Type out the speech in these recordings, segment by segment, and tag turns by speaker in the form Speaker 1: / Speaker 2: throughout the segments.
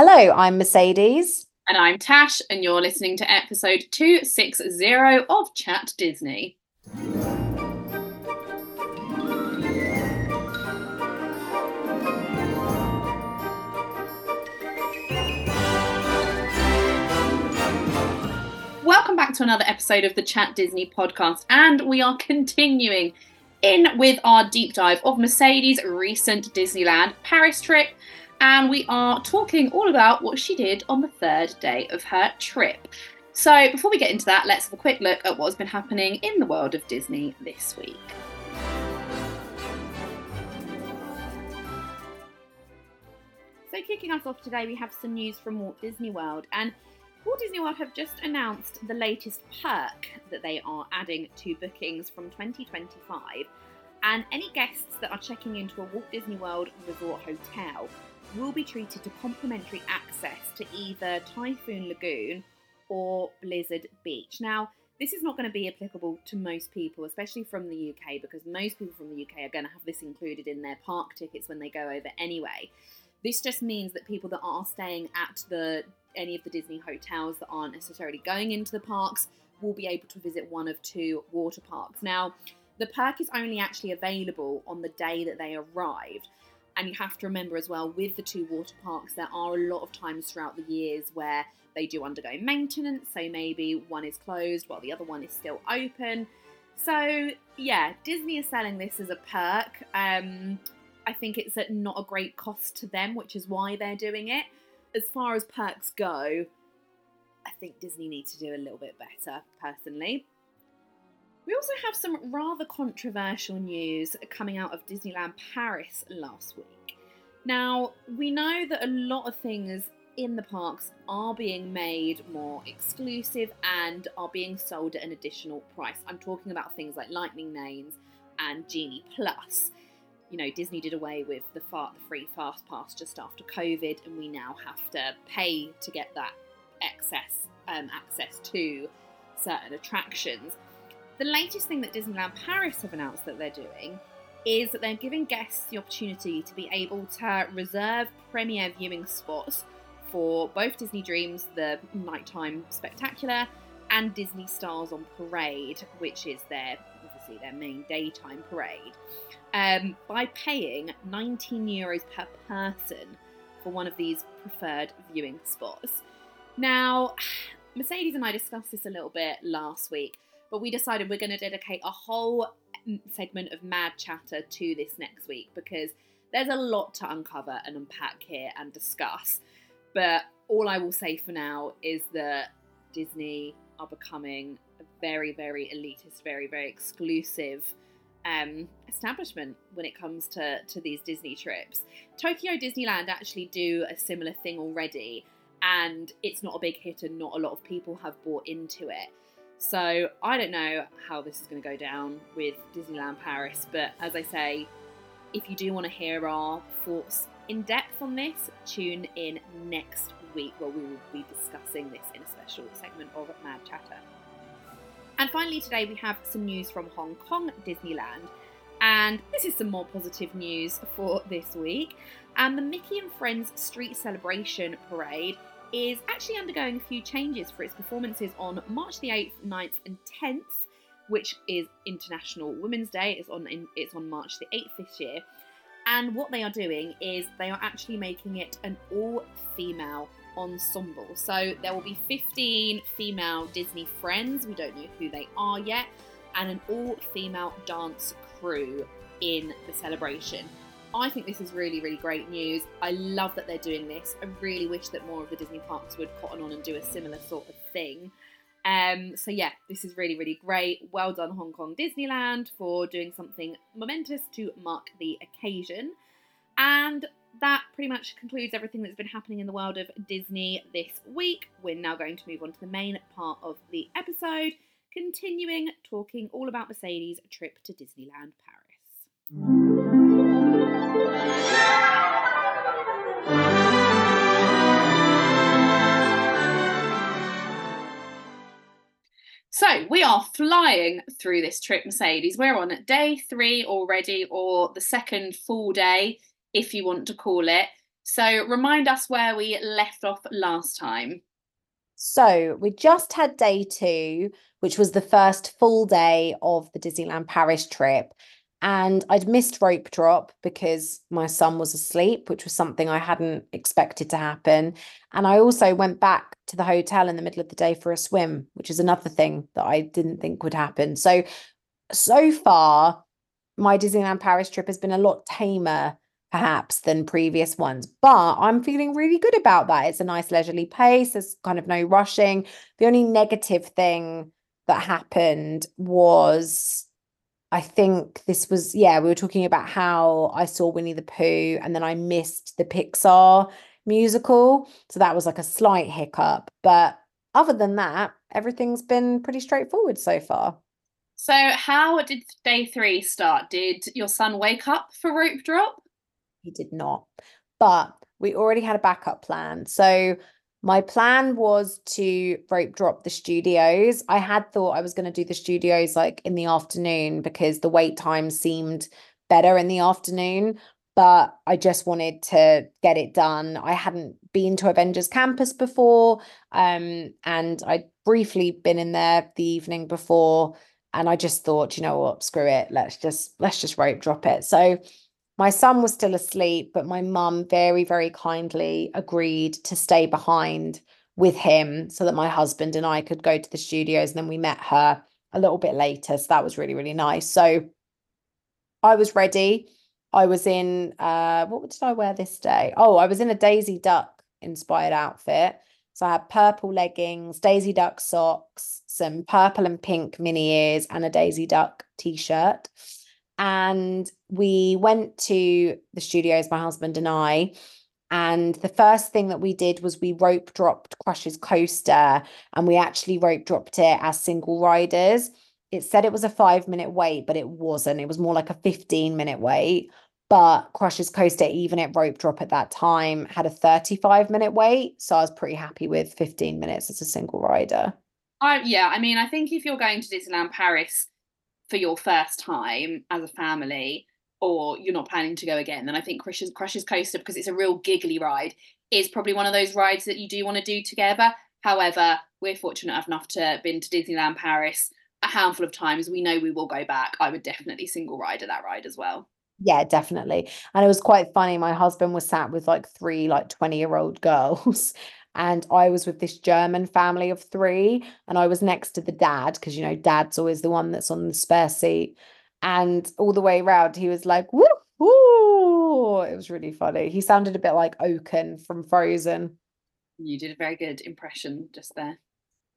Speaker 1: Hello, I'm Mercedes.
Speaker 2: And I'm Tash, and you're listening to episode 260 of Chat Disney. Welcome back to another episode of the Chat Disney podcast, and we are continuing in with our deep dive of Mercedes' recent Disneyland Paris trip and we are talking all about what she did on the third day of her trip. So, before we get into that, let's have a quick look at what's been happening in the world of Disney this week. So, kicking us off today, we have some news from Walt Disney World, and Walt Disney World have just announced the latest perk that they are adding to bookings from 2025. And any guests that are checking into a Walt Disney World resort hotel will be treated to complimentary access to either Typhoon Lagoon or Blizzard Beach. Now, this is not going to be applicable to most people, especially from the UK, because most people from the UK are going to have this included in their park tickets when they go over anyway. This just means that people that are staying at the any of the Disney hotels that aren't necessarily going into the parks will be able to visit one of two water parks. Now, the perk is only actually available on the day that they arrived. And you have to remember as well with the two water parks, there are a lot of times throughout the years where they do undergo maintenance. So maybe one is closed while the other one is still open. So yeah, Disney is selling this as a perk. Um, I think it's at not a great cost to them, which is why they're doing it. As far as perks go, I think Disney needs to do a little bit better, personally. We also have some rather controversial news coming out of Disneyland Paris last week. Now, we know that a lot of things in the parks are being made more exclusive and are being sold at an additional price. I'm talking about things like Lightning Lanes and Genie Plus. You know, Disney did away with the, far, the free fast pass just after COVID, and we now have to pay to get that excess um, access to certain attractions. The latest thing that Disneyland Paris have announced that they're doing is that they're giving guests the opportunity to be able to reserve premiere viewing spots for both Disney Dreams, the nighttime spectacular, and Disney Stars on Parade, which is their obviously their main daytime parade, um, by paying 19 euros per person for one of these preferred viewing spots. Now, Mercedes and I discussed this a little bit last week but we decided we're going to dedicate a whole segment of mad chatter to this next week because there's a lot to uncover and unpack here and discuss. But all I will say for now is that Disney are becoming a very, very elitist, very, very exclusive um, establishment when it comes to, to these Disney trips. Tokyo Disneyland actually do a similar thing already, and it's not a big hit, and not a lot of people have bought into it. So I don't know how this is going to go down with Disneyland Paris, but as I say, if you do want to hear our thoughts in depth on this, tune in next week where we will be discussing this in a special segment of Mad Chatter. And finally, today we have some news from Hong Kong Disneyland. And this is some more positive news for this week. And the Mickey and Friends Street Celebration Parade is actually undergoing a few changes for its performances on March the 8th, 9th, and 10th, which is International Women's Day. It's on in, it's on March the 8th this year. And what they are doing is they are actually making it an all-female ensemble. So there will be 15 female Disney friends, we don't know who they are yet, and an all-female dance crew in the celebration. I think this is really, really great news. I love that they're doing this. I really wish that more of the Disney parks would cotton on and do a similar sort of thing. Um, so yeah, this is really, really great. Well done, Hong Kong Disneyland, for doing something momentous to mark the occasion. And that pretty much concludes everything that's been happening in the world of Disney this week. We're now going to move on to the main part of the episode, continuing talking all about Mercedes' trip to Disneyland Paris. So we are flying through this trip, Mercedes. We're on day three already, or the second full day, if you want to call it. So remind us where we left off last time.
Speaker 1: So we just had day two, which was the first full day of the Disneyland Paris trip. And I'd missed rope drop because my son was asleep, which was something I hadn't expected to happen. And I also went back to the hotel in the middle of the day for a swim, which is another thing that I didn't think would happen. So, so far, my Disneyland Paris trip has been a lot tamer, perhaps, than previous ones. But I'm feeling really good about that. It's a nice leisurely pace, there's kind of no rushing. The only negative thing that happened was I think this was, yeah, we were talking about how I saw Winnie the Pooh and then I missed the Pixar musical. So that was like a slight hiccup. But other than that, everything's been pretty straightforward so far.
Speaker 2: So, how did day three start? Did your son wake up for rope drop?
Speaker 1: He did not. But we already had a backup plan. So, my plan was to rope drop the studios. I had thought I was going to do the studios like in the afternoon because the wait time seemed better in the afternoon, but I just wanted to get it done. I hadn't been to Avengers Campus before, um, and I'd briefly been in there the evening before, and I just thought, you know what, screw it, let's just let's just rope drop it. So my son was still asleep, but my mum very, very kindly agreed to stay behind with him so that my husband and I could go to the studios. And then we met her a little bit later. So that was really, really nice. So I was ready. I was in, uh, what did I wear this day? Oh, I was in a Daisy Duck inspired outfit. So I had purple leggings, Daisy Duck socks, some purple and pink mini ears, and a Daisy Duck t shirt and we went to the studios, my husband and I. And the first thing that we did was we rope dropped Crush's coaster and we actually rope dropped it as single riders. It said it was a five minute wait, but it wasn't. It was more like a 15 minute wait. But Crush's coaster, even at rope drop at that time, had a 35 minute wait. So I was pretty happy with 15 minutes as a single rider.
Speaker 2: Yeah, I mean, I think if you're going to Disneyland Paris, for your first time as a family or you're not planning to go again, then I think Crush's, Crush's Coaster, because it's a real giggly ride, is probably one of those rides that you do want to do together. However, we're fortunate enough to have been to Disneyland Paris a handful of times. We know we will go back. I would definitely single rider that ride as well.
Speaker 1: Yeah, definitely. And it was quite funny. My husband was sat with like three like 20 year old girls and I was with this German family of three, and I was next to the dad because you know dad's always the one that's on the spare seat, and all the way around he was like woo woo. It was really funny. He sounded a bit like Oaken from Frozen.
Speaker 2: You did a very good impression just there.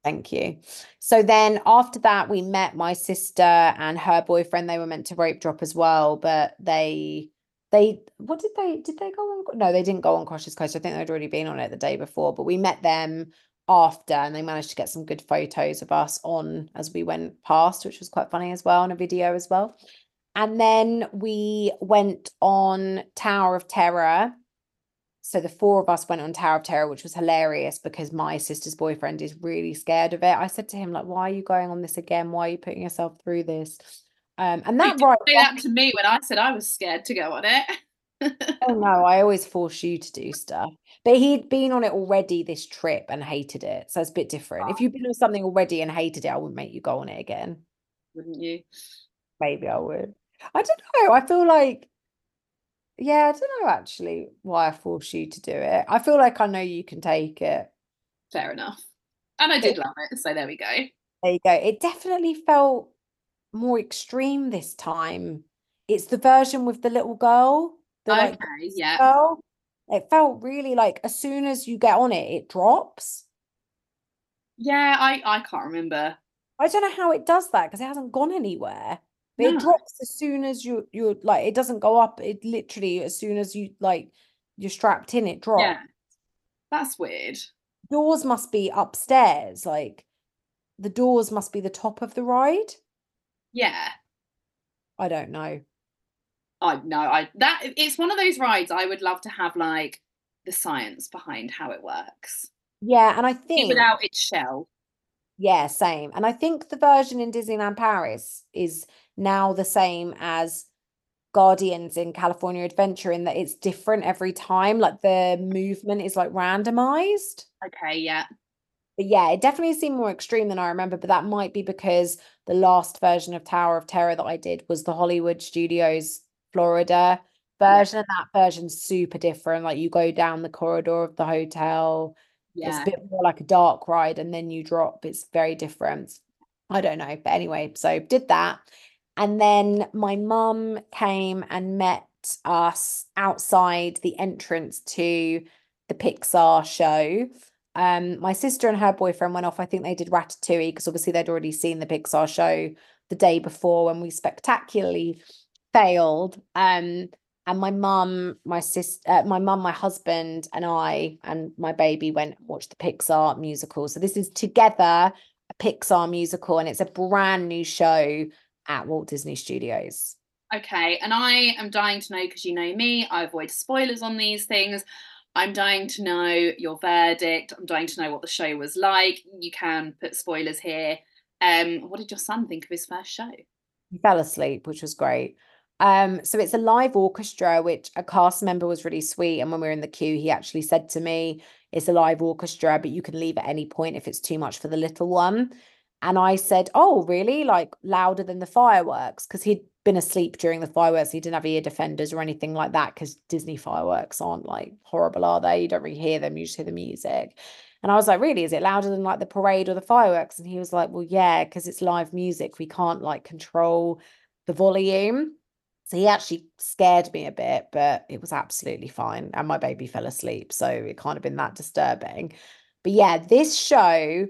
Speaker 1: Thank you. So then after that, we met my sister and her boyfriend. They were meant to rope drop as well, but they they what did they did they go on no they didn't go on Crush's Coast I think they'd already been on it the day before but we met them after and they managed to get some good photos of us on as we went past which was quite funny as well on a video as well. And then we went on Tower of Terror. So the four of us went on Tower of Terror which was hilarious because my sister's boyfriend is really scared of it. I said to him like why are you going on this again? Why are you putting yourself through this? Um, and that
Speaker 2: right that to me when I said I was scared to go on it.
Speaker 1: oh no, I always force you to do stuff. But he'd been on it already this trip and hated it. So it's a bit different. If ah. you've been on something already and hated it, I wouldn't make you go on it again.
Speaker 2: Wouldn't you?
Speaker 1: Maybe I would. I don't know. I feel like yeah, I don't know actually why I force you to do it. I feel like I know you can take it.
Speaker 2: Fair enough. And I did love it. So there we go.
Speaker 1: There you go. It definitely felt more extreme this time. It's the version with the little girl. The,
Speaker 2: okay, like, yeah.
Speaker 1: It felt really like as soon as you get on it, it drops.
Speaker 2: Yeah, I I can't remember.
Speaker 1: I don't know how it does that because it hasn't gone anywhere. But no. it drops as soon as you you're like it doesn't go up. It literally as soon as you like you're strapped in, it drops. Yeah.
Speaker 2: That's weird.
Speaker 1: Doors must be upstairs. Like the doors must be the top of the ride.
Speaker 2: Yeah.
Speaker 1: I don't know.
Speaker 2: I know. I that it's one of those rides I would love to have like the science behind how it works.
Speaker 1: Yeah, and I think
Speaker 2: without its shell.
Speaker 1: Yeah, same. And I think the version in Disneyland Paris is now the same as Guardians in California Adventure in that it's different every time. Like the movement is like randomized.
Speaker 2: Okay, yeah.
Speaker 1: But yeah, it definitely seemed more extreme than I remember, but that might be because the last version of Tower of Terror that I did was the Hollywood Studios Florida version, yeah. and that version's super different. Like you go down the corridor of the hotel, yeah. it's a bit more like a dark ride, and then you drop. It's very different. I don't know. But anyway, so did that. And then my mum came and met us outside the entrance to the Pixar show. Um, my sister and her boyfriend went off. I think they did Ratatouille because obviously they'd already seen the Pixar show the day before when we spectacularly failed. Um, and my mum, my sister, uh, my mum, my husband, and I, and my baby went and watched the Pixar musical. So this is together a Pixar musical, and it's a brand new show at Walt Disney Studios.
Speaker 2: Okay, and I am dying to know because you know me, I avoid spoilers on these things. I'm dying to know your verdict. I'm dying to know what the show was like. You can put spoilers here. Um, what did your son think of his first show?
Speaker 1: He fell asleep, which was great. Um, so it's a live orchestra, which a cast member was really sweet. And when we were in the queue, he actually said to me, It's a live orchestra, but you can leave at any point if it's too much for the little one. And I said, Oh, really? Like louder than the fireworks? Because he'd been asleep during the fireworks. He didn't have ear defenders or anything like that because Disney fireworks aren't like horrible, are they? You don't really hear them, you just hear the music. And I was like, Really? Is it louder than like the parade or the fireworks? And he was like, Well, yeah, because it's live music. We can't like control the volume. So he actually scared me a bit, but it was absolutely fine. And my baby fell asleep. So it can't have been that disturbing. But yeah, this show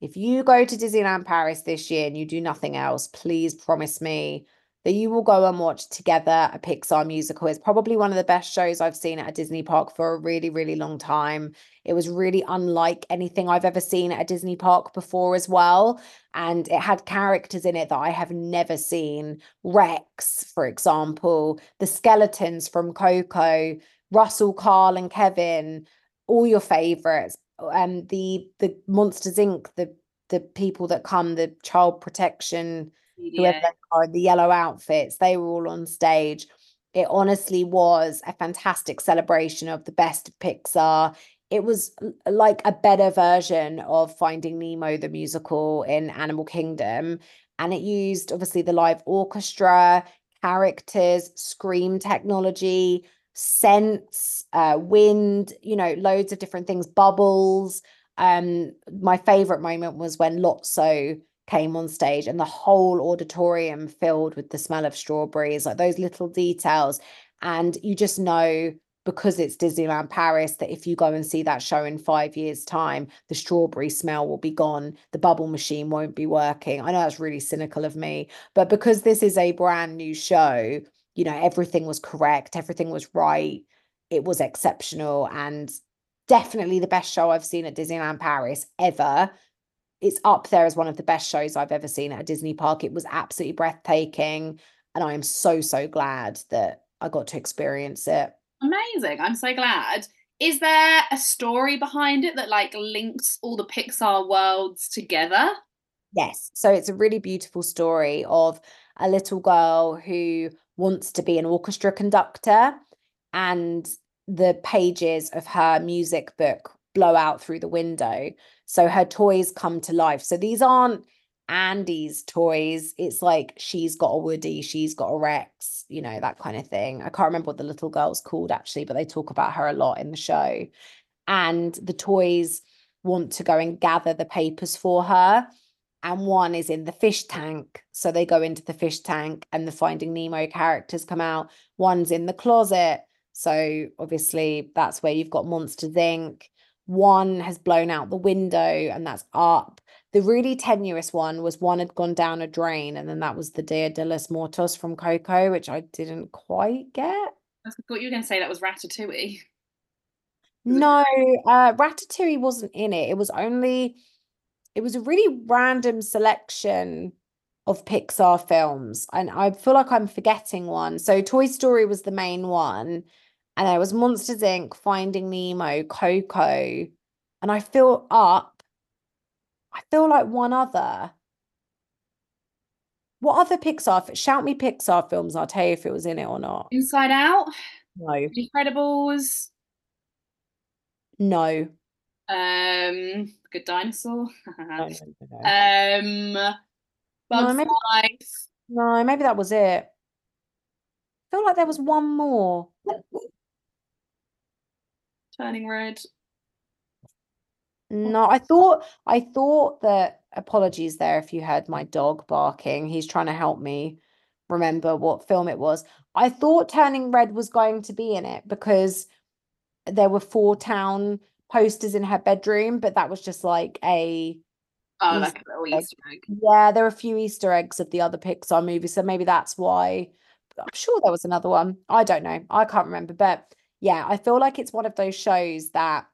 Speaker 1: if you go to Disneyland Paris this year and you do nothing else, please promise me that you will go and watch together a Pixar musical. It's probably one of the best shows I've seen at a Disney park for a really, really long time. It was really unlike anything I've ever seen at a Disney park before as well. And it had characters in it that I have never seen. Rex, for example, the skeletons from Coco, Russell, Carl, and Kevin, all your favorites um the the Monsters Inc. the the people that come, the child protection. Whoever they are, the yellow outfits, they were all on stage. It honestly was a fantastic celebration of the best of Pixar. It was like a better version of Finding Nemo, the musical in Animal Kingdom. And it used obviously the live orchestra, characters, scream technology, scents, uh, wind, you know, loads of different things, bubbles. Um, my favorite moment was when Lotso came on stage and the whole auditorium filled with the smell of strawberries, like those little details. And you just know because it's Disneyland Paris that if you go and see that show in five years' time, the strawberry smell will be gone, the bubble machine won't be working. I know that's really cynical of me, but because this is a brand new show, you know, everything was correct, everything was right, it was exceptional, and definitely the best show I've seen at Disneyland Paris ever. It's up there as one of the best shows I've ever seen at a Disney park. It was absolutely breathtaking. And I am so, so glad that I got to experience it.
Speaker 2: Amazing. I'm so glad. Is there a story behind it that like links all the Pixar worlds together?
Speaker 1: Yes. So it's a really beautiful story of a little girl who wants to be an orchestra conductor and the pages of her music book blow out through the window so her toys come to life so these aren't Andy's toys it's like she's got a Woody she's got a Rex you know that kind of thing I can't remember what the little girl's called actually but they talk about her a lot in the show and the toys want to go and gather the papers for her and one is in the fish tank. So they go into the fish tank and the Finding Nemo characters come out. One's in the closet. So obviously that's where you've got Monsters Inc. One has blown out the window and that's up. The really tenuous one was one had gone down a drain, and then that was the Dia de los Muertos from Coco, which I didn't quite get.
Speaker 2: I thought you were going to say that was Ratatouille.
Speaker 1: No, uh, Ratatouille wasn't in it. It was only it was a really random selection of Pixar films. And I feel like I'm forgetting one. So Toy Story was the main one. And there was Monsters Inc., Finding Nemo, Coco. And I feel up. I feel like one other. What other Pixar? Shout me Pixar films. I'll tell you if it was in it or not.
Speaker 2: Inside Out.
Speaker 1: No.
Speaker 2: Incredibles.
Speaker 1: No.
Speaker 2: Um, Good Dinosaur.
Speaker 1: no, no, no,
Speaker 2: um, Bugs
Speaker 1: maybe-
Speaker 2: Life.
Speaker 1: No, maybe that was it. I feel like there was one more.
Speaker 2: Turning Red.
Speaker 1: No, I thought I thought that apologies there if you heard my dog barking. He's trying to help me remember what film it was. I thought Turning Red was going to be in it because there were four town posters in her bedroom, but that was just like a
Speaker 2: Oh,
Speaker 1: Easter
Speaker 2: like a little
Speaker 1: egg.
Speaker 2: Easter egg.
Speaker 1: yeah, there are a few Easter eggs of the other Pixar movies, so maybe that's why. I'm sure there was another one. I don't know. I can't remember, but yeah, I feel like it's one of those shows that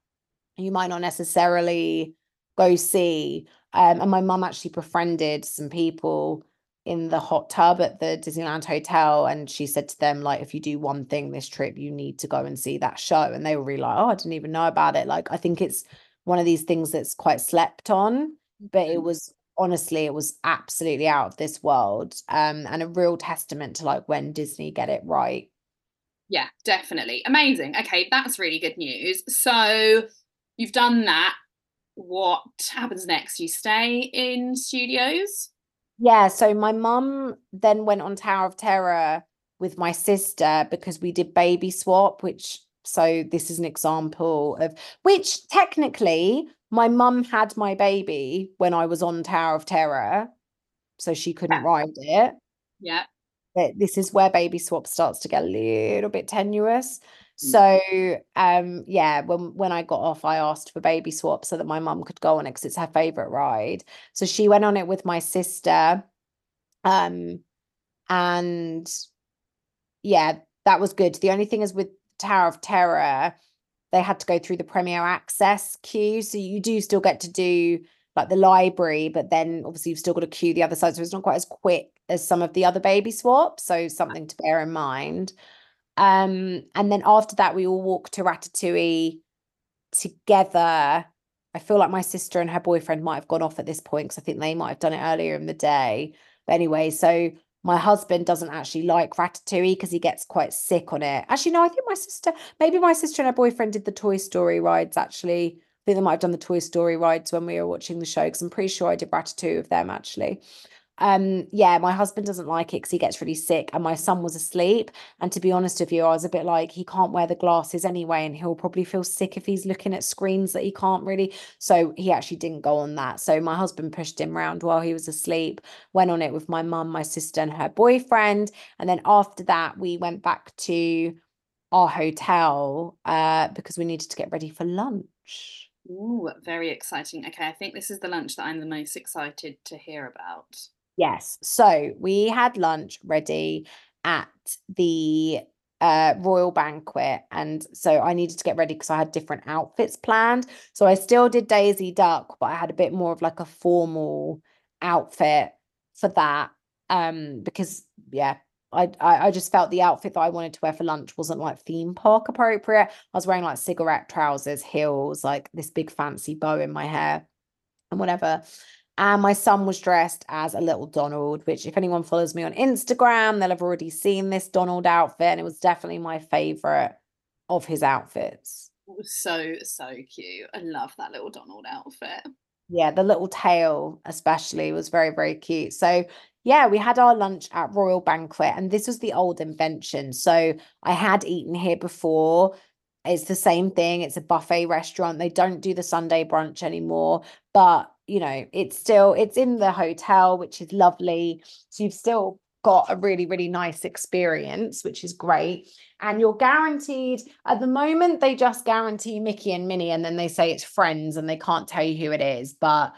Speaker 1: you might not necessarily go see. Um, and my mum actually befriended some people in the hot tub at the Disneyland Hotel, and she said to them, like, if you do one thing this trip, you need to go and see that show. And they were really like, oh, I didn't even know about it. Like, I think it's one of these things that's quite slept on, but it
Speaker 2: Mhm.
Speaker 1: was honestly, it was absolutely out of this world. Um, and a real testament to like when Disney get it right.
Speaker 2: Yeah, definitely. Amazing. Okay, that's really good news. So you've done that. What happens next? You stay in studios?
Speaker 1: Yeah, so my mum then went on Tower of Terror with my sister because we did baby swap, which so this is an example of which technically my mum had my baby when I was on Tower of Terror, so she couldn't
Speaker 2: Yeah.
Speaker 1: ride it.
Speaker 2: Yeah.
Speaker 1: This is where baby swap starts to get a little bit tenuous.
Speaker 2: Mm.
Speaker 1: So um yeah, when when I got off, I asked for baby swap so that my mum could go on it because it's her favorite ride. So she went on it with my sister. Um and yeah, that was good. The only thing is with Tower of Terror, they had to go through the Premier Access queue. So you do still get to do like the library, but then obviously you've still got to queue the other side. So it's not quite as quick as some of the other baby swaps. So something to bear in mind. Um, and then after that, we all walk to Ratatouille together. I feel like my sister and her boyfriend might have gone off at this point because I think they might have done it earlier in the day. But anyway, so my husband doesn't actually like Ratatouille because he gets quite sick on it. Actually, no, I think my sister, maybe my sister and her boyfriend did the Toy Story rides. Actually, think they might have done the Toy Story rides when we were watching the show because I'm pretty sure I did Ratatouille with them actually. Um, yeah, my husband doesn't like it because he gets really sick, and my son was asleep. And to be honest with you, I was a bit like, he can't wear the glasses anyway, and he'll probably feel sick if he's looking at screens that he can't really. So he actually didn't go on that. So my husband pushed him around while he was asleep, went on it with my mum, my sister, and her boyfriend. And then after that, we went back to our hotel uh, because we needed to get ready for lunch.
Speaker 2: Ooh, very exciting. Okay, I think this is the lunch that I'm the most excited to hear about.
Speaker 1: Yes. So we had lunch ready at the uh, royal banquet. And so I needed to get ready because I had different outfits planned. So I still did Daisy Duck, but I had a bit more of like a formal outfit for that. Um, because yeah, I, I I just felt the outfit that I wanted to wear for lunch wasn't like theme park appropriate. I was wearing like cigarette trousers, heels, like this big fancy bow in my hair and whatever. And my son was dressed as a little Donald, which, if anyone follows me on Instagram, they'll have already seen this Donald outfit. And it was definitely my favorite of his outfits.
Speaker 2: It was so, so cute. I love that little Donald outfit.
Speaker 1: Yeah, the little tail, especially, was very, very cute. So, yeah, we had our lunch at Royal Banquet, and this was the old invention. So, I had eaten here before. It's the same thing. It's a buffet restaurant. They don't do the Sunday brunch anymore, but you know, it's still it's in the hotel, which is lovely. So you've still got a really, really nice experience, which is great. And you're guaranteed at the moment, they just guarantee Mickey and Minnie, and then they say it's friends and they can't tell you who it is. But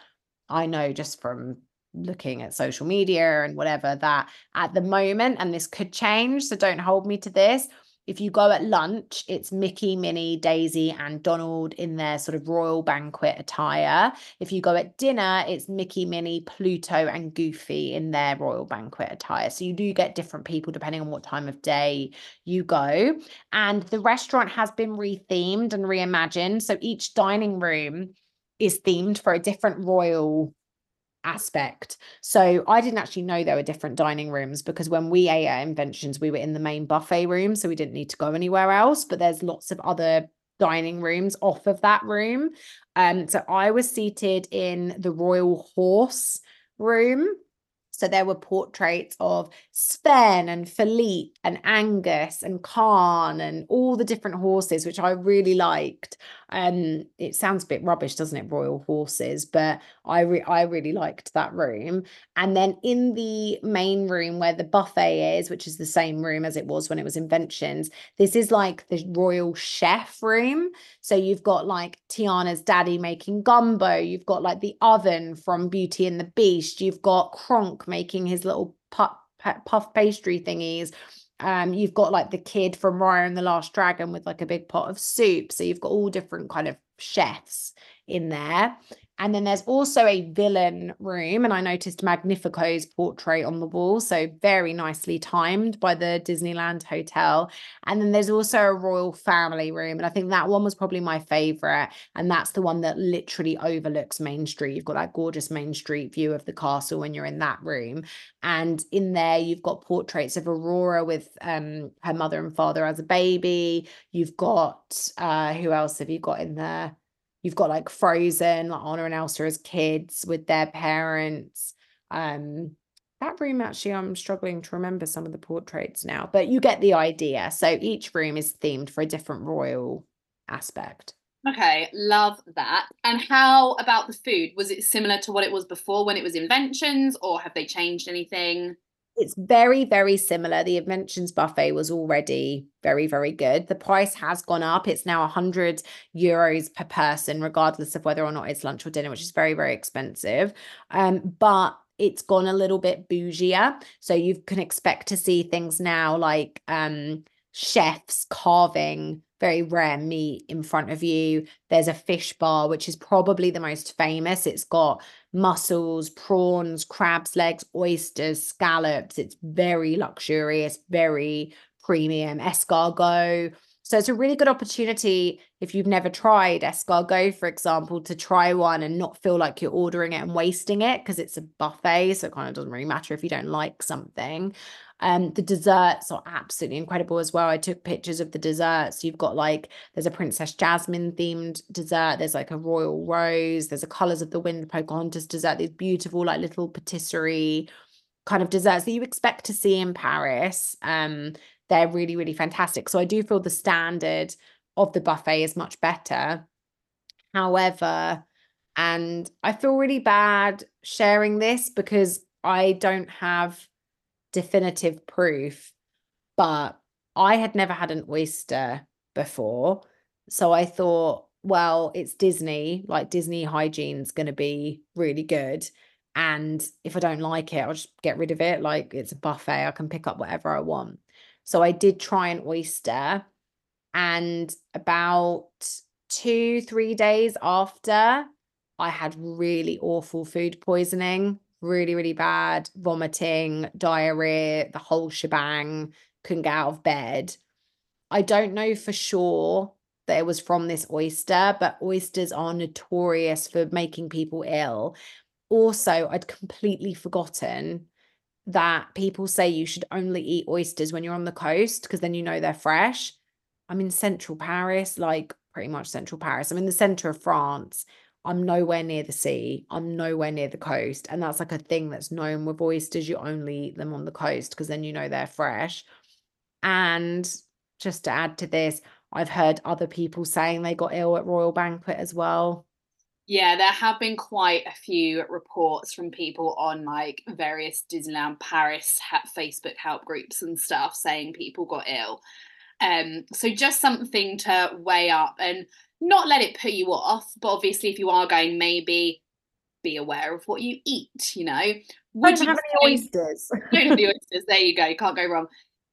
Speaker 1: I know just from looking at social media and whatever that at the moment, and this could change. So don't hold me to this. If you go at lunch, it's Mickey, Minnie, Daisy, and Donald in their sort of royal banquet attire. If you go at dinner, it's Mickey, Minnie, Pluto, and Goofy in their royal banquet attire. So you do get different people depending on what time of day you go. And the restaurant has been rethemed and reimagined. So each dining room is themed for a different royal aspect. So I didn't actually know there were different dining rooms because when we ate at Inventions, we were in the main buffet room, so we didn't need to go anywhere else. But there's lots of other dining rooms off of that room. Um, so I was seated in the Royal Horse room. So there were portraits of Sven and Philippe and Angus and Khan and all the different horses, which I really liked. Um, it sounds a bit rubbish, doesn't it? Royal horses, but I re- I really liked that room. And then in the main room where the buffet is, which is the same room as it was when it was Inventions, this is like the royal chef room. So you've got like Tiana's daddy making gumbo. You've got like the oven from Beauty and the Beast. You've got Kronk making his little puff, puff pastry thingies. Um, you've got like the kid from Raya and the Last Dragon with like a big pot of soup. So you've got all different kind of chefs in there. And then there's also a villain room, and I noticed Magnifico's portrait on the wall. So very nicely timed by the Disneyland Hotel. And then there's also a royal family room. And I think that one was probably my favorite. And that's the one that literally overlooks Main Street. You've got that gorgeous Main Street view of the castle when you're in that room. And in there, you've got portraits of Aurora with um, her mother and father as a baby. You've got, uh, who else have you got in there? You've got like Frozen, like Anna and Elsa as kids with their parents. Um, that room actually, I'm struggling to remember some of the portraits now, but you get the idea. So each room is themed for a different royal aspect.
Speaker 2: Okay, love that. And how about the food? Was it similar to what it was before when it was inventions, or have they changed anything?
Speaker 1: It's very, very similar. The Inventions buffet was already very, very good. The price has gone up. It's now 100 euros per person, regardless of whether or not it's lunch or dinner, which is very, very expensive. Um, but it's gone a little bit bougier. So you can expect to see things now like um, chefs carving very rare meat in front of you. There's a fish bar, which is probably the most famous. It's got mussels, prawns, crabs' legs, oysters, scallops. It's very luxurious, very premium. Escargot. So it's a really good opportunity if you've never tried escargot, for example, to try one and not feel like you're ordering it and wasting it because it's a buffet. So it kind of doesn't really matter if you don't like something. Um, the desserts are absolutely incredible as well. I took pictures of the desserts. You've got like there's a Princess Jasmine themed dessert. There's like a Royal Rose. There's a Colors of the Wind Pocahontas dessert. These beautiful like little patisserie kind of desserts that you expect to see in Paris. Um, they're really really fantastic. So I do feel the standard of the buffet is much better. However, and I feel really bad sharing this because I don't have definitive proof, but I had never had an oyster before. So I thought, well, it's Disney, like Disney hygiene's going to be really good. And if I don't like it, I'll just get rid of it. Like it's a buffet, I can pick up whatever I want. So I did try an oyster. And about two, three days after, I had really awful food poisoning really, really bad, vomiting, diarrhea, the whole shebang, couldn't get out of bed. I don't know for sure that it was from this oyster, but oysters are notorious for making people ill. Also, I'd completely forgotten that people say you should only eat oysters when you're on the coast because then you know they're fresh. I'm in central Paris, like pretty much central Paris. I'm in the center of France. I'm nowhere near the sea. I'm nowhere near the coast. And that's like a thing that's known with oysters. You only eat them on the coast because then you know they're fresh. And just to add to this, I've heard other people saying they got ill at Royal Banquet as well.
Speaker 2: Yeah, there have been quite a few reports from people on like various Disneyland Paris Facebook help groups and stuff saying people got ill. Um, so just something to weigh up and not let it put you off, but obviously if you are going, maybe be aware of what you eat, you know.
Speaker 1: Would don't you have any oysters.
Speaker 2: don't have the oysters. There you go. You can't go wrong.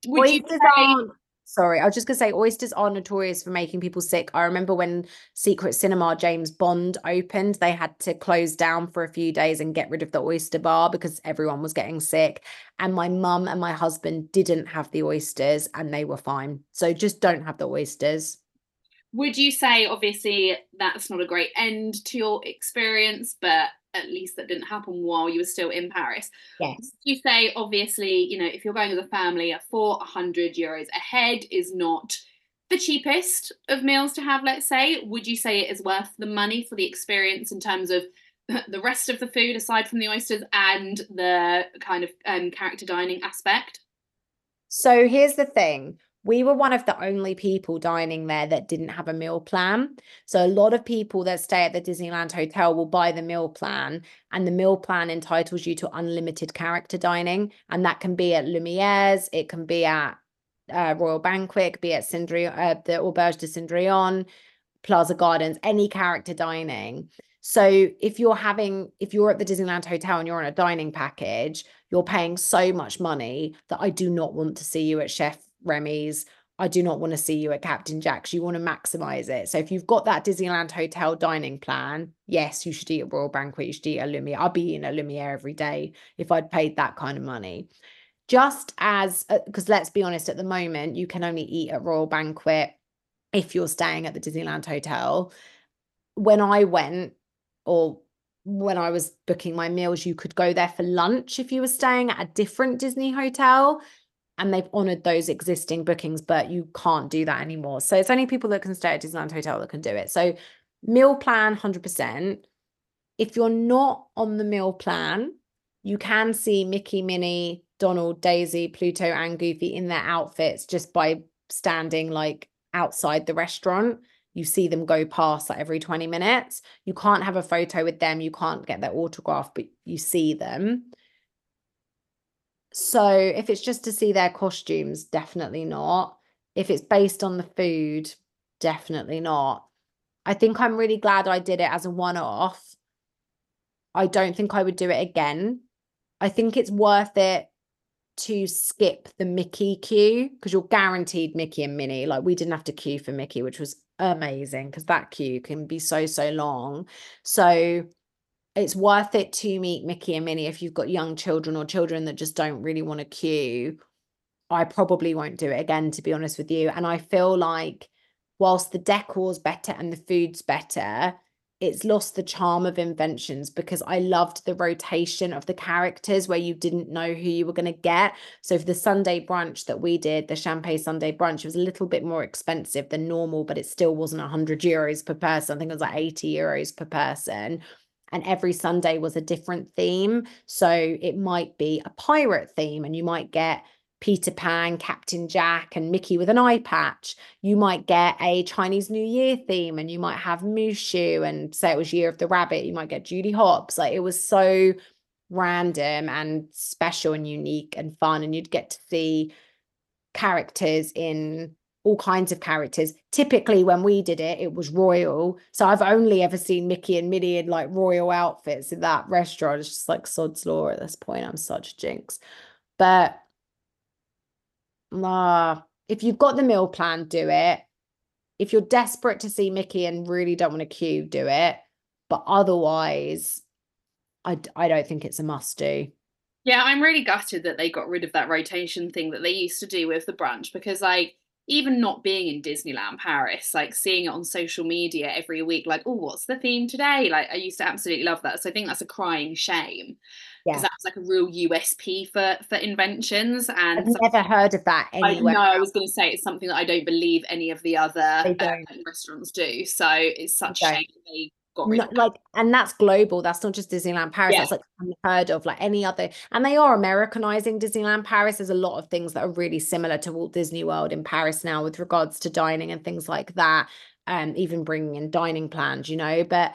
Speaker 1: Would oysters say, aren't sorry, I was just gonna say oysters are notorious for making people sick. I remember when Secret Cinema James Bond opened, they had to close down for a few days and get rid of the oyster bar because everyone was getting sick. And my mum and my husband didn't have the oysters and they were fine. So just don't have the oysters.
Speaker 2: Would you say obviously that's not a great end to your experience, but at least that didn't happen while you were still in Paris.
Speaker 1: Yes.
Speaker 2: You say obviously, you know, if you're going as a family, a four hundred euros a head is not the cheapest of meals to have. Let's say, would you say it is worth the money for the experience in terms of the rest of the food aside from the oysters and the kind of um, character dining aspect?
Speaker 1: So here's the thing we were one of the only people dining there that didn't have a meal plan. So a lot of people that stay at the Disneyland Hotel will buy the meal plan, and the meal plan entitles you to unlimited character dining, and that can be at Lumiere's, it can be at uh, Royal Banquet, be at Cendrillon, uh, the Auberge de Cendrillon, Plaza Gardens, any character dining. So if you're having, if you're at the Disneyland Hotel and you're on a dining package, you're paying so much money that I do not want to see you at Chef Remy's. I do not want to see you at Captain Jack's. You want to maximize it. So if you've got that Disneyland hotel dining plan, yes, you should eat at Royal Banquet. You should eat at Lumiere. I'd be eating at Lumiere every day if I'd paid that kind of money. Just as, because uh, let's be honest, at the moment, you can only eat at Royal Banquet if you're staying at the Disneyland hotel. When I went, or when I was booking my meals, you could go there for lunch if you were staying at a different Disney hotel and they've honored those existing bookings, but you can't do that anymore. So it's only people that can stay at Disneyland Hotel that can do it. So meal plan 100%. If you're not on the meal plan, you can see Mickey, Minnie, Donald, Daisy, Pluto, and Goofy in their outfits just by standing like outside the restaurant. You see them go past like every 20 minutes. You can't have a photo with them. You can't get their autograph, but you see them. So if it's just to see their costumes, definitely not. If it's based on the food, definitely not. I think I'm really glad I did it as a one off. I don't think I would do it again. I think it's worth it to skip the Mickey queue because you're guaranteed Mickey and Minnie. Like we didn't have to queue for Mickey, which was amazing because that queue can be so, so long. So it's worth it to meet Mickey and Minnie if you've got young children or children that just don't really want to queue. I probably won't do it again, to be honest with you. And I feel like whilst the decor's better and the food's better, it's lost the charm of inventions because I loved the rotation of the characters where you didn't know who you were going to get. So for the Sunday brunch that we did, the champagne Sunday brunch, it was a little bit more expensive than normal, but it still wasn't 100 euros per person. I think it was like 80 euros per person and every Sunday was a different theme. So it might be a pirate theme, and you might get Peter Pan, Captain Jack, and Mickey with an eye patch. You might get a Chinese New Year theme, and you might have Mushu, and say it was Year of the Rabbit. You might get Judy Hopps. Like it was so random and special and unique and fun, and you'd get to see characters in all kinds of characters. Typically, when we did it, it was royal. So I've only ever seen Mickey and Minnie in like royal outfits in that restaurant. It's just like sod's law at this point. I'm such a jinx. But uh, if you've got the meal plan, do it. If you're desperate to see Mickey and really don't want to queue, do it. But otherwise, I, I don't think it's a must do.
Speaker 2: Yeah, I'm really gutted that they got rid of that rotation thing that they used to do with the brunch because, like, even not being in Disneyland Paris, like seeing it on social media every week, like, oh, what's the theme today? Like, I used to absolutely love that. So I think that's a crying shame because yeah. was like a real USP for for inventions. And
Speaker 1: I've never heard of that anywhere.
Speaker 2: I know. I was going to say it's something that I don't believe any of the other uh, restaurants do. So it's such a shame they rid
Speaker 1: like and that's global that's not just disneyland paris yeah. that's like unheard of like any other and they are americanizing disneyland paris there's a lot of things that are really similar to walt disney world in paris now with regards to dining and things like that and um, even bringing in dining plans you know but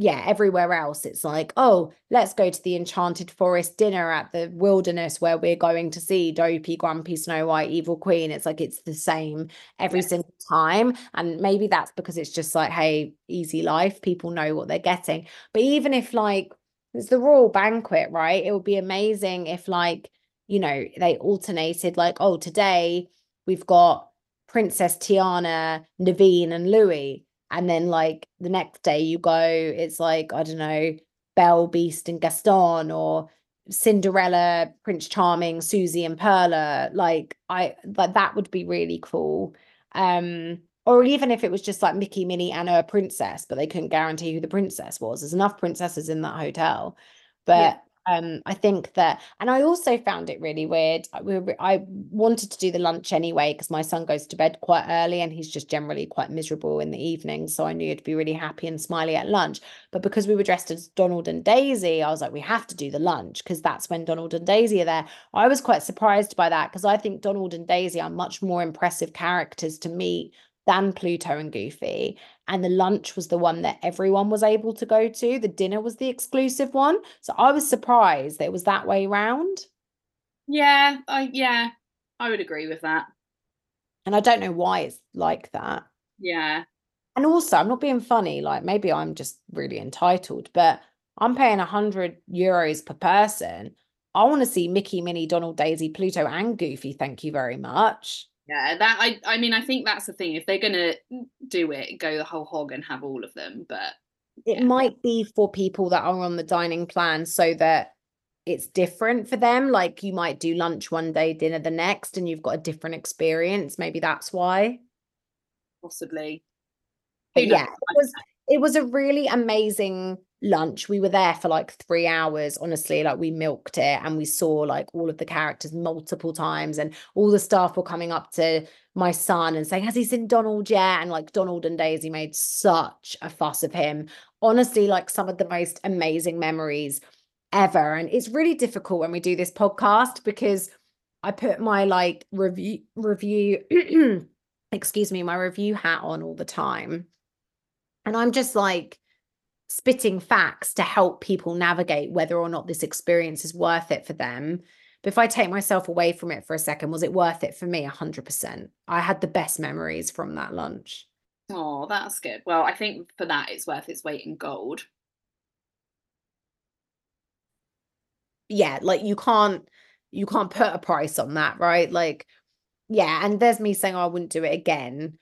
Speaker 1: yeah, everywhere else, it's like, oh, let's go to the Enchanted Forest dinner at the wilderness where we're going to see Dopey, Grumpy, Snow White, Evil Queen. It's like it's the same every yes. single time. And maybe that's because it's just like, hey, easy life. People know what they're getting. But even if like it's the Royal Banquet, right? It would be amazing if like, you know, they alternated like, oh, today we've got Princess Tiana, Naveen, and Louis and then like the next day you go it's like i don't know belle beast and gaston or cinderella prince charming suzy and perla like i like that would be really cool um or even if it was just like Mickey, Minnie, and a princess, but they couldn't guarantee who the princess was. There's enough princesses in that hotel. But um, I think that, and I also found it really weird. I, we were, I wanted to do the lunch anyway because my son goes to bed quite early and he's just generally quite miserable in the evening. So I knew he'd be really happy and smiley at lunch. But because we were dressed as Donald and Daisy, I was like, we have to do the lunch because that's when Donald and Daisy are there. I was quite surprised by that because I think Donald and Daisy are much more impressive characters to meet than Pluto and Goofy. And the lunch was the one that everyone was able to go to. The dinner was the exclusive one. So I was surprised that it was that way round.
Speaker 2: Yeah, I yeah, I would agree with that.
Speaker 1: And I don't know why it's like that.
Speaker 2: Yeah.
Speaker 1: And also, I'm not being funny, like maybe I'm just really entitled, but I'm paying 100 euros per person. I want to see Mickey, Minnie, Donald, Daisy, Pluto, and Goofy. Thank you very much.
Speaker 2: Yeah, that I I mean I think that's the thing. If they're gonna do it, go the whole hog and have all of them. But
Speaker 1: it yeah. might be for people that are on the dining plan so that it's different for them. Like you might do lunch one day, dinner the next, and you've got a different experience. Maybe that's why.
Speaker 2: Possibly.
Speaker 1: But yeah, it was it was a really amazing lunch. We were there for like three hours honestly like we milked it and we saw like all of the characters multiple times and all the staff were coming up to my son and saying has he seen donald yet? And like donald and daisy made such a fuss of him. Honestly like some of the most amazing memories ever. And it's really difficult when we do this podcast because i put my like review review excuse me my review hat on all the time. And i'm just like spitting facts to help people navigate whether or not this experience is worth it for them. But if I take myself away from it for a second, was it worth it for me? 100%. I had the best memories from that lunch.
Speaker 2: Oh, that's good. Well, I think for that, it's worth its weight in gold.
Speaker 1: Yeah, like you can't you can't put a price on that, right? Like, yeah, and there's me saying oh, I wouldn't do it again.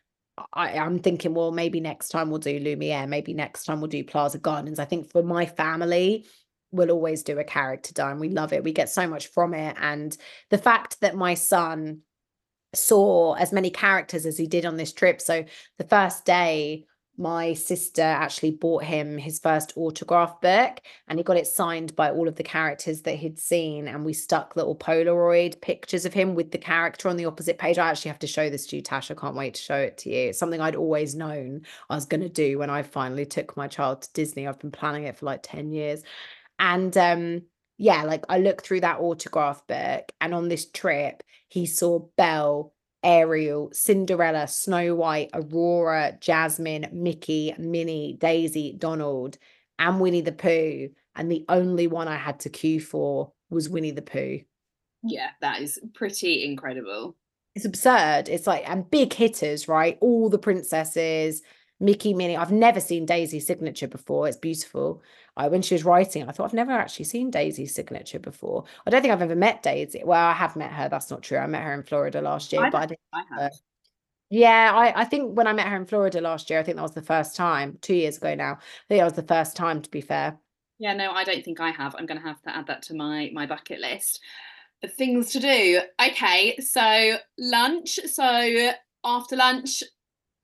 Speaker 1: I, am thinking, well, maybe next time we'll do Lumiere, maybe next time we'll do Plaza Gardens. I think for my family, we'll always do a character dine. We love it. We get so much from it. And the fact that my son saw as many characters as he did on this trip. So the first day, my sister actually bought him his first autograph book and he got it signed by all of the characters that he'd seen and we stuck little polaroid pictures of him with the character on the opposite page. I actually have to show this to you tash i can't wait to show it to you. It's something i'd always known i was going to do when i finally took my child to disney. I've been planning it for like 10 years. And um yeah like i looked through that autograph book and on this trip he saw belle Ariel, Cinderella, Snow White, Aurora, Jasmine, Mickey, Minnie, Daisy, Donald, and Winnie the Pooh. And the only one I had to queue for was Winnie the Pooh.
Speaker 2: Yeah, that is pretty incredible.
Speaker 1: It's absurd. It's like, and big hitters, right? All the princesses, Mickey, Minnie. I've never seen Daisy's signature before. It's beautiful. I when she was writing, I thought I've never actually seen Daisy's signature before. I don't think I've ever met Daisy. Well, I have met her. That's not true. I met her in Florida last year,
Speaker 2: I
Speaker 1: but I didn't.
Speaker 2: I have.
Speaker 1: Yeah, I, I think when I met her in Florida last year, I think that was the first time, two years ago now. I think that was the first time, to be fair.
Speaker 2: Yeah, no, I don't think I have. I'm going to have to add that to my my bucket list of things to do. Okay, so lunch. So after lunch,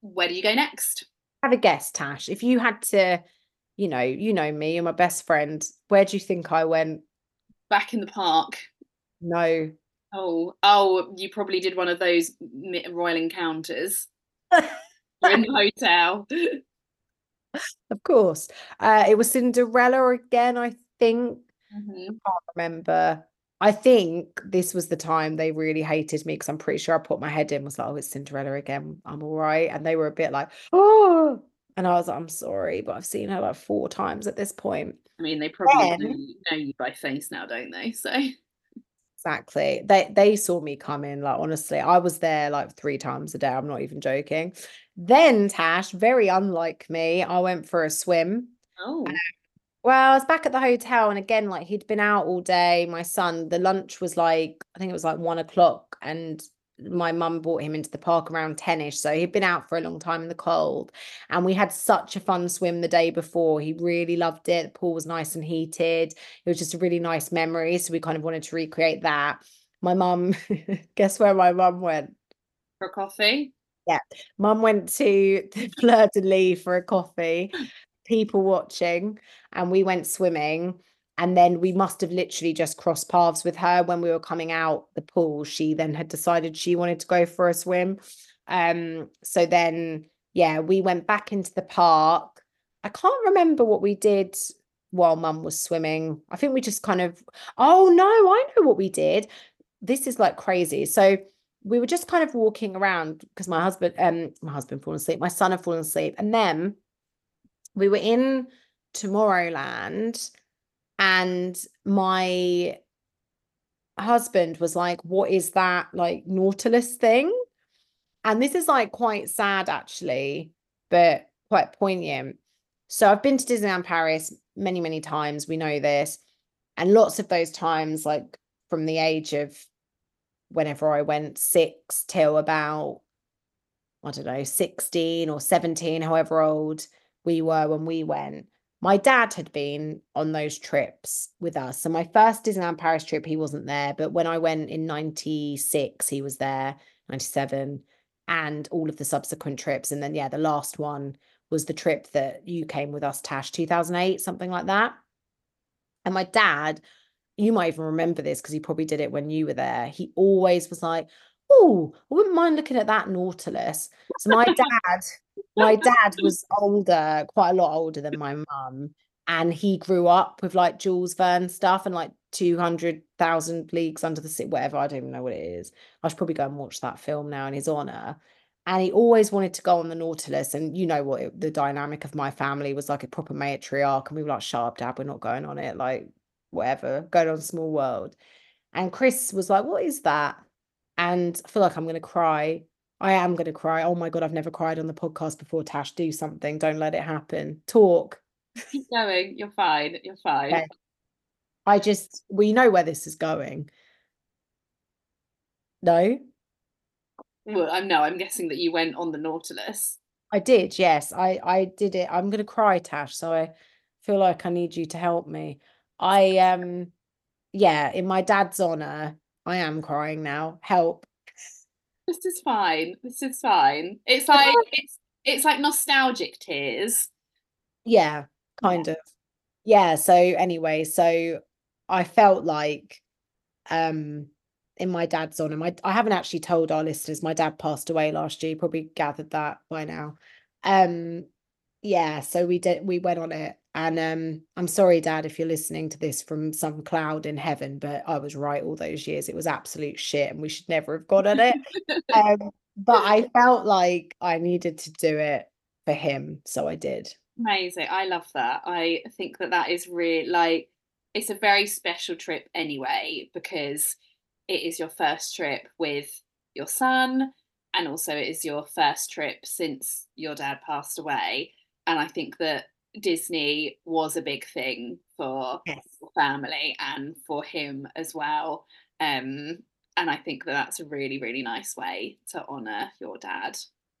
Speaker 2: where do you go next?
Speaker 1: Have a guess, Tash. If you had to you know, you know me, you're my best friend. Where do you think I went?
Speaker 2: Back in the park.
Speaker 1: No.
Speaker 2: Oh, oh, you probably did one of those royal encounters. in the hotel.
Speaker 1: Of course. Uh, it was Cinderella again, I think.
Speaker 2: Mm-hmm. I
Speaker 1: can't remember. I think this was the time they really hated me because I'm pretty sure I put my head in, was like, oh, it's Cinderella again. I'm all right. And they were a bit like, oh, and I was like, I'm sorry, but I've seen her like four times at this point.
Speaker 2: I mean, they probably then, know, know you by face now, don't they? So
Speaker 1: exactly. They they saw me come in. Like honestly, I was there like three times a day. I'm not even joking. Then Tash, very unlike me, I went for a swim.
Speaker 2: Oh.
Speaker 1: Well, I was back at the hotel, and again, like he'd been out all day. My son, the lunch was like, I think it was like one o'clock, and my mum brought him into the park around 10ish so he'd been out for a long time in the cold and we had such a fun swim the day before. He really loved it. The pool was nice and heated. It was just a really nice memory. So we kind of wanted to recreate that. My mum guess where my mum went?
Speaker 2: For coffee?
Speaker 1: Yeah. Mum went to the Fleur de Lis for a coffee, people watching, and we went swimming. And then we must have literally just crossed paths with her when we were coming out the pool. She then had decided she wanted to go for a swim. Um, so then, yeah, we went back into the park. I can't remember what we did while mum was swimming. I think we just kind of, oh no, I know what we did. This is like crazy. So we were just kind of walking around because my husband, um, my husband fallen asleep, my son had fallen asleep, and then we were in Tomorrowland and my husband was like, What is that like Nautilus thing? And this is like quite sad actually, but quite poignant. So I've been to Disneyland Paris many, many times. We know this. And lots of those times, like from the age of whenever I went six till about, I don't know, 16 or 17, however old we were when we went my dad had been on those trips with us. So my first Disneyland Paris trip, he wasn't there, but when I went in 96, he was there, 97, and all of the subsequent trips. And then yeah, the last one was the trip that you came with us, Tash, 2008, something like that. And my dad, you might even remember this because he probably did it when you were there. He always was like, Oh, I wouldn't mind looking at that Nautilus. So my dad my dad was older, quite a lot older than my mum, and he grew up with like Jules Verne stuff and like 200,000 Leagues Under the Sea, whatever. I don't even know what it is. I should probably go and watch that film now in his honor. And he always wanted to go on the Nautilus. And you know what it, the dynamic of my family was like a proper matriarch. And we were like, shut up, dad, we're not going on it. Like, whatever, going on Small World. And Chris was like, what is that? And I feel like I'm going to cry I am going to cry. Oh my God, I've never cried on the podcast before. Tash, do something. Don't let it happen. Talk.
Speaker 2: Keep going. You're fine. You're fine.
Speaker 1: I just, we know where this is going. No?
Speaker 2: Well, I'm no, I'm guessing that you went on the Nautilus.
Speaker 1: I did, yes. I I did it. I'm gonna cry, Tash. So I feel like I need you to help me. I um yeah, in my dad's honor, I am crying now. Help
Speaker 2: this is fine. This is fine. It's like it's it's like nostalgic tears.
Speaker 1: Yeah, kind of. Yeah, so anyway, so I felt like um in my dad's honor. My I haven't actually told our listeners my dad passed away last year. You probably gathered that by now. Um yeah, so we did we went on it and um, I'm sorry, Dad, if you're listening to this from some cloud in heaven, but I was right all those years. It was absolute shit, and we should never have gone at it. um, but I felt like I needed to do it for him, so I did.
Speaker 2: Amazing. I love that. I think that that is really like it's a very special trip anyway because it is your first trip with your son and also it is your first trip since your dad passed away and I think that Disney was a big thing for yes. family and for him as well. Um, and I think that that's a really, really nice way to honor your dad.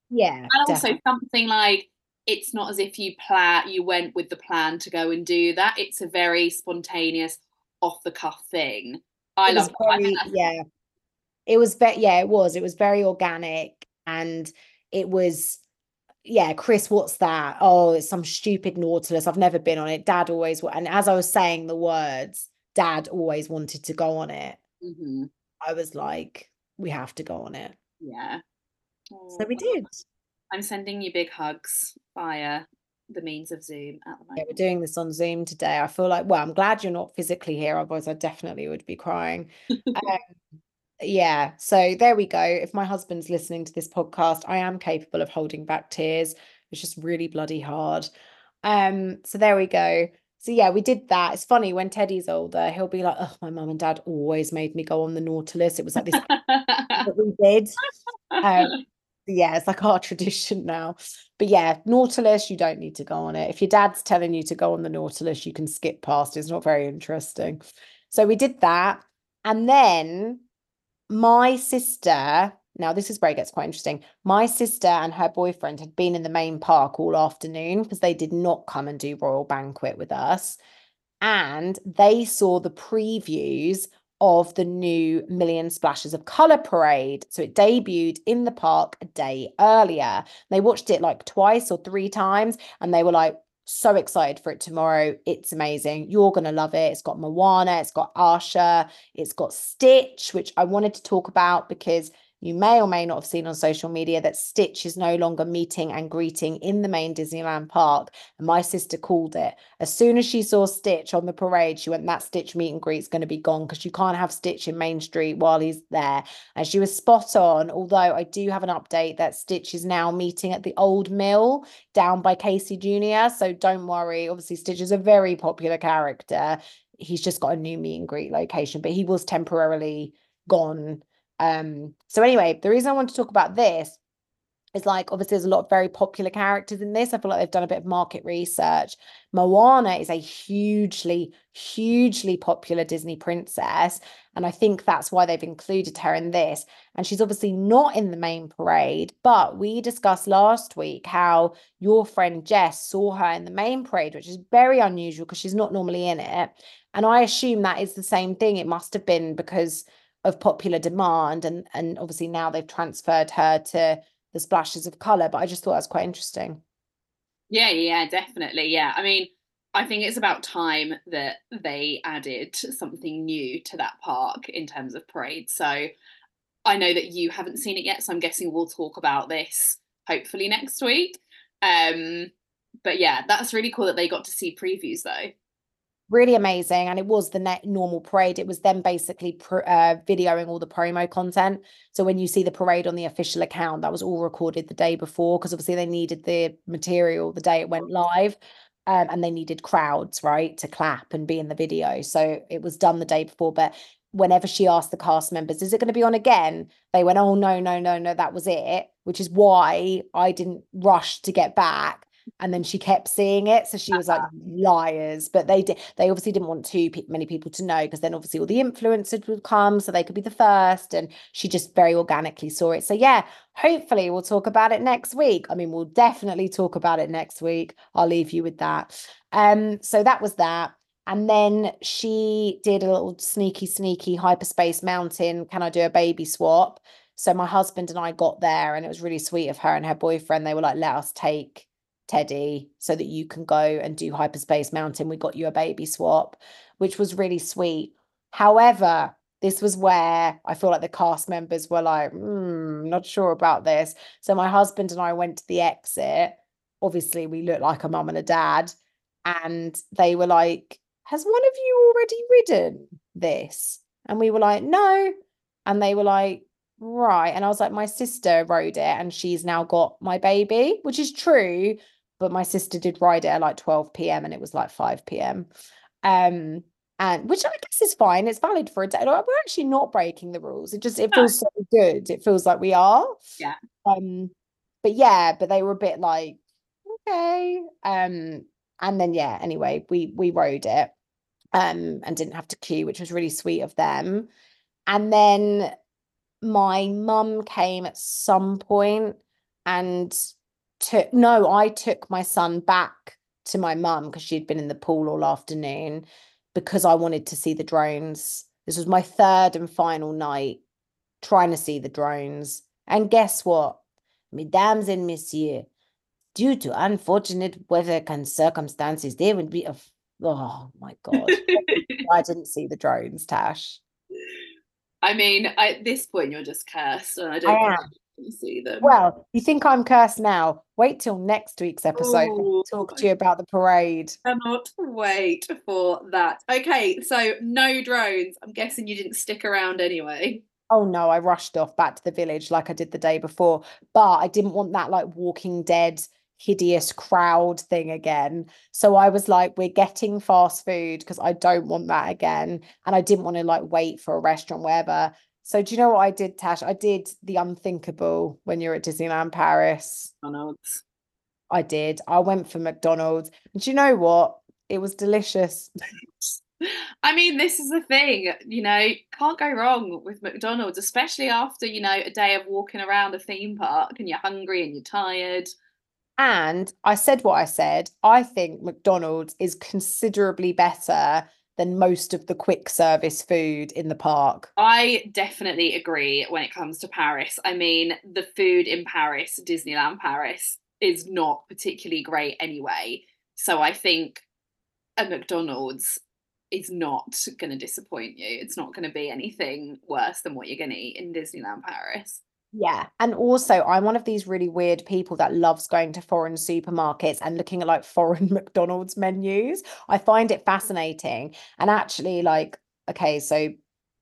Speaker 1: Yeah.
Speaker 2: And also definitely. something like it's not as if you plan you went with the plan to go and do that. It's a very spontaneous, off the cuff thing. I love
Speaker 1: very, yeah. It was very yeah, it was. It was very organic and it was yeah, Chris, what's that? Oh, it's some stupid Nautilus. I've never been on it. Dad always, and as I was saying the words, Dad always wanted to go on it.
Speaker 2: Mm-hmm.
Speaker 1: I was like, we have to go on it.
Speaker 2: Yeah.
Speaker 1: Oh, so we did.
Speaker 2: I'm sending you big hugs via the means of Zoom at the moment.
Speaker 1: Yeah, we're doing this on Zoom today. I feel like, well, I'm glad you're not physically here, otherwise I definitely would be crying. um, yeah so there we go. If my husband's listening to this podcast i am capable of holding back tears. It's just really bloody hard. Um so there we go. So yeah we did that. It's funny when teddy's older he'll be like oh my mum and dad always made me go on the nautilus. It was like this that we did. Um yeah it's like our tradition now. But yeah nautilus you don't need to go on it. If your dad's telling you to go on the nautilus you can skip past it's not very interesting. So we did that and then my sister, now this is where it gets quite interesting. My sister and her boyfriend had been in the main park all afternoon because they did not come and do Royal Banquet with us. And they saw the previews of the new Million Splashes of Colour parade. So it debuted in the park a day earlier. They watched it like twice or three times and they were like, so excited for it tomorrow. It's amazing. You're going to love it. It's got Moana, it's got Asha, it's got Stitch, which I wanted to talk about because you may or may not have seen on social media that Stitch is no longer meeting and greeting in the main Disneyland park. And my sister called it. As soon as she saw Stitch on the parade, she went, That Stitch meet and greet is going to be gone because you can't have Stitch in Main Street while he's there. And she was spot on. Although I do have an update that Stitch is now meeting at the old mill down by Casey Jr. So don't worry. Obviously, Stitch is a very popular character. He's just got a new meet and greet location, but he was temporarily gone um, so anyway, the reason I want to talk about this is like obviously there's a lot of very popular characters in this. I feel like they've done a bit of market research. Moana is a hugely, hugely popular Disney princess. And I think that's why they've included her in this. And she's obviously not in the main parade, but we discussed last week how your friend Jess saw her in the main parade, which is very unusual because she's not normally in it. And I assume that is the same thing. It must have been because of popular demand and and obviously now they've transferred her to the splashes of color but i just thought that was quite interesting.
Speaker 2: Yeah yeah definitely yeah. I mean i think it's about time that they added something new to that park in terms of parade. So i know that you haven't seen it yet so i'm guessing we'll talk about this hopefully next week. Um but yeah that's really cool that they got to see previews though
Speaker 1: really amazing and it was the net normal parade. It was them basically pr- uh, videoing all the promo content. So when you see the parade on the official account that was all recorded the day before because obviously they needed the material the day it went live um, and they needed crowds right to clap and be in the video. So it was done the day before but whenever she asked the cast members is it going to be on again? they went oh no no no no that was it which is why i didn't rush to get back and then she kept seeing it. So she was like liars but they did they obviously didn't want too many people to know because then obviously all the influencers would come so they could be the first and she just very organically saw it. So yeah hopefully we'll talk about it next week. I mean we'll definitely talk about it next week. I'll leave you with that. Um so that was that. And then she did a little sneaky sneaky hyperspace mountain can i do a baby swap? So my husband and I got there and it was really sweet of her and her boyfriend. They were like, let us take Teddy so that you can go and do Hyperspace Mountain. We got you a baby swap, which was really sweet. However, this was where I feel like the cast members were like, mm, not sure about this. So my husband and I went to the exit. Obviously, we look like a mum and a dad. And they were like, Has one of you already ridden this? And we were like, No. And they were like, Right. And I was like, My sister rode it and she's now got my baby, which is true but my sister did ride it at like 12 p.m. and it was like 5 p.m. Um, and which I guess is fine. It's valid for a day. We're actually not breaking the rules. It just it feels so good. It feels like we are.
Speaker 2: Yeah.
Speaker 1: Um, but yeah, but they were a bit like, okay. Um, and then yeah, anyway, we we rode it um and didn't have to queue, which was really sweet of them. And then my mum came at some point and took no, I took my son back to my mum because she'd been in the pool all afternoon because I wanted to see the drones. This was my third and final night trying to see the drones. And guess what? Mesdames and messieurs, due to unfortunate weather and circumstances, there would be a oh my god. I didn't see the drones, Tash.
Speaker 2: I mean, at this point, you're just cursed, and I don't. I see them.
Speaker 1: Well, you think I'm cursed now? Wait till next week's episode. Ooh, talk to you about the parade.
Speaker 2: I cannot wait for that. Okay, so no drones. I'm guessing you didn't stick around anyway.
Speaker 1: Oh no, I rushed off back to the village like I did the day before. But I didn't want that like Walking Dead hideous crowd thing again. So I was like, we're getting fast food because I don't want that again. And I didn't want to like wait for a restaurant, wherever. So do you know what I did, Tash? I did the unthinkable when you're at Disneyland Paris.
Speaker 2: McDonald's.
Speaker 1: I did. I went for McDonald's. And do you know what? It was delicious.
Speaker 2: I mean, this is the thing, you know, can't go wrong with McDonald's, especially after, you know, a day of walking around a theme park and you're hungry and you're tired.
Speaker 1: And I said what I said. I think McDonald's is considerably better than most of the quick service food in the park.
Speaker 2: I definitely agree when it comes to Paris. I mean, the food in Paris, Disneyland Paris, is not particularly great anyway. So I think a McDonald's is not going to disappoint you. It's not going to be anything worse than what you're going to eat in Disneyland Paris.
Speaker 1: Yeah. And also, I'm one of these really weird people that loves going to foreign supermarkets and looking at like foreign McDonald's menus. I find it fascinating. And actually, like, okay, so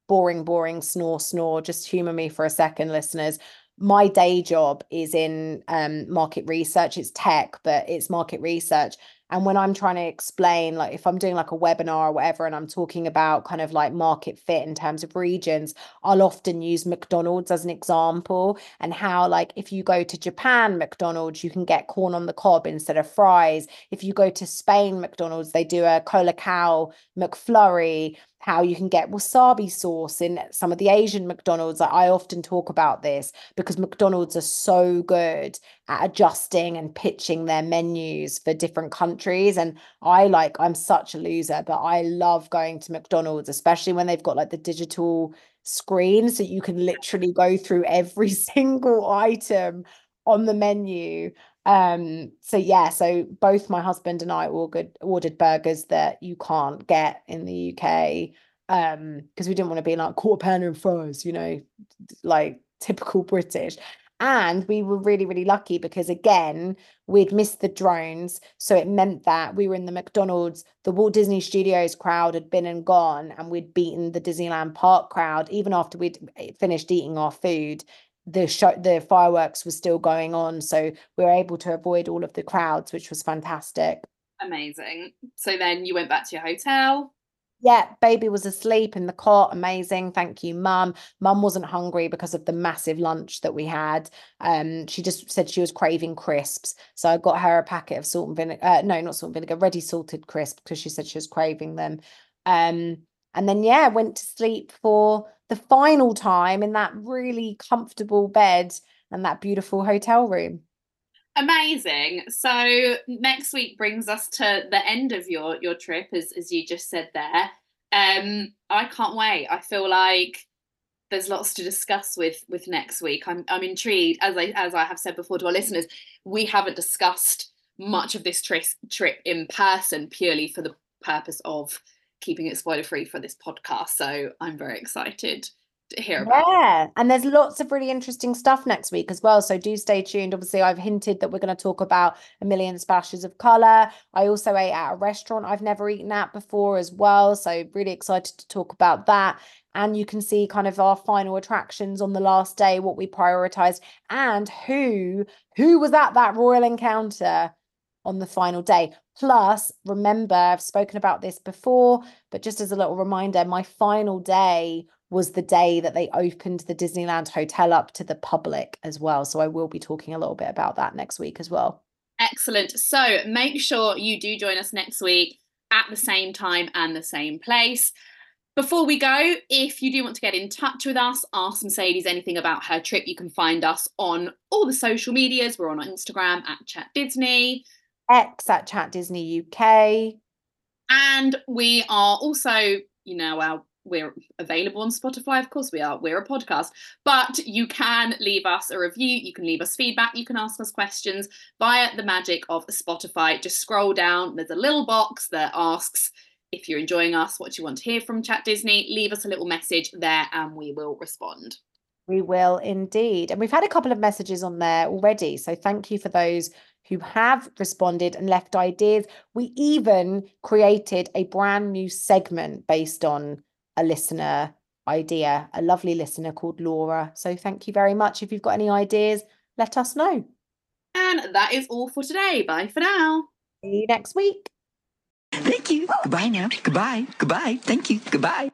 Speaker 1: boring, boring, snore, snore, just humor me for a second, listeners. My day job is in um, market research. It's tech, but it's market research. And when I'm trying to explain, like if I'm doing like a webinar or whatever, and I'm talking about kind of like market fit in terms of regions, I'll often use McDonald's as an example and how, like, if you go to Japan, McDonald's, you can get corn on the cob instead of fries. If you go to Spain, McDonald's, they do a Colacao McFlurry how you can get wasabi sauce in some of the Asian McDonald's. I often talk about this because McDonald's are so good at adjusting and pitching their menus for different countries. And I like, I'm such a loser, but I love going to McDonald's, especially when they've got like the digital screen so you can literally go through every single item on the menu um so yeah so both my husband and i ordered ordered burgers that you can't get in the uk um because we didn't want to be like quarter pounder and fries you know like typical british. And we were really really lucky because again we'd missed the drones so it meant that we were in the mcdonald's the walt disney studios crowd had been and gone and we'd beaten the disneyland park crowd even after we'd eh, finished eating our food the show the fireworks were still going on so we were able to avoid all of the crowds which was fantastic.
Speaker 2: Amazing. So then you went back to your hotel?
Speaker 1: Yeah baby was asleep in the cot. Amazing. Thank you mum. Mum wasn't hungry because of the massive lunch that we had. Um she just said she was craving crisps. So i got her a packet of salt and vinegar uh, no not salt and vinegar ready salted crisps because she said she was craving them. Um and then yeah went to sleep for the final time in that really comfortable bed and that beautiful hotel room.
Speaker 2: Amazing. So next week brings us to the end of your your trip, as as you just said there. Um, I can't wait. I feel like there's lots to discuss with with next week. I'm I'm intrigued. As I as I have said before to our listeners, we haven't discussed much of this trip trip in person purely for the purpose of keeping it spoiler free for this podcast. So I'm very excited to hear about.
Speaker 1: Yeah, and there's lots of really interesting stuff next week as well. So do stay tuned. Obviously, I've hinted that we're going to talk about a million splashes of color. I also ate at a restaurant I've never eaten at before as well. So really excited to talk about that. And you can see kind of our final attractions on the last day, what we prioritized, and who who was at that royal encounter on the final day. Plus, remember, I've spoken about this before, but just as a little reminder, my final day was the day that they opened the Disneyland Hotel up to the public as well. So I will be talking a little bit about that next week as well.
Speaker 2: Excellent. So make sure you do join us next week at the same time and the same place. Before we go, if you do want to get in touch with us, ask Mercedes anything about her trip, you can find us on all the social medias. We're on Instagram at Chat Disney.
Speaker 1: X at Chat Disney UK.
Speaker 2: And we are also, you know, our we're available on Spotify, of course we are. We're a podcast, but you can leave us a review, you can leave us feedback, you can ask us questions via the magic of Spotify. Just scroll down, there's a little box that asks if you're enjoying us, what you want to hear from Chat Disney, leave us a little message there and we will respond.
Speaker 1: We will indeed. And we've had a couple of messages on there already. So thank you for those who have responded and left ideas. We even created a brand new segment based on a listener idea, a lovely listener called Laura. So thank you very much. If you've got any ideas, let us know.
Speaker 2: And that is all for today. Bye for now.
Speaker 1: See you next week.
Speaker 3: Thank you. Goodbye now. Goodbye. Goodbye. Thank you. Goodbye.